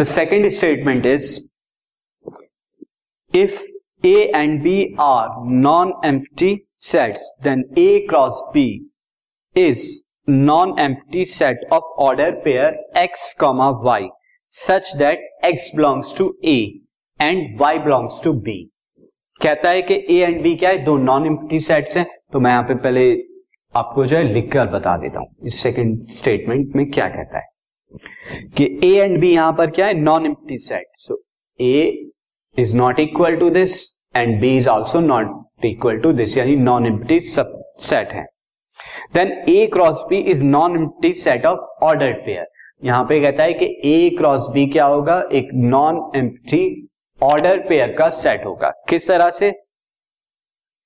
The second statement is if A and B are non empty sets then A cross B is non empty set of order pair X comma Y such that X belongs to A and Y belongs to B कहता है कि ए and B क्या है? दो non empty sets हैं। तो मैं यहाँ पे पहले आपको जो है लिखकर बता देता हूँ। इस सेकेंड स्टेटमेंट में क्या कहता है? कि A एंड बी यहाँ पर क्या है? Non empty set so A is not equal to this and B is also not equal to this यानी नॉन एम्प्टी सब सेट है. Then A cross B is non empty set of order pair यहाँ पे कहता है कि ए cross B क्या होगा? एक नॉन एम्प्टी ऑर्डर पेयर का सेट होगा. किस तरह से?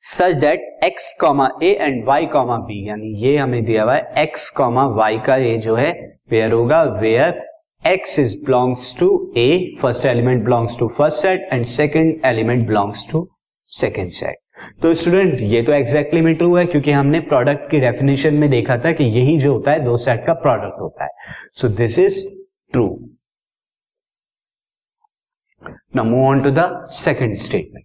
Such that X comma A and Y comma B यानी ये हमें दिया हुआ है एक्स कॉमा वाई का ये जो है पेयर होगा where X is belongs to A first element belongs to first set and second element belongs to second set तो स्टूडेंट ये तो एग्जैक्टली में ट्रू है क्योंकि हमने प्रोडक्ट की डेफिनेशन में देखा था कि यही जो होता है, दो सेट का प्रोडक्ट होता है। So this is true now move on to the second statement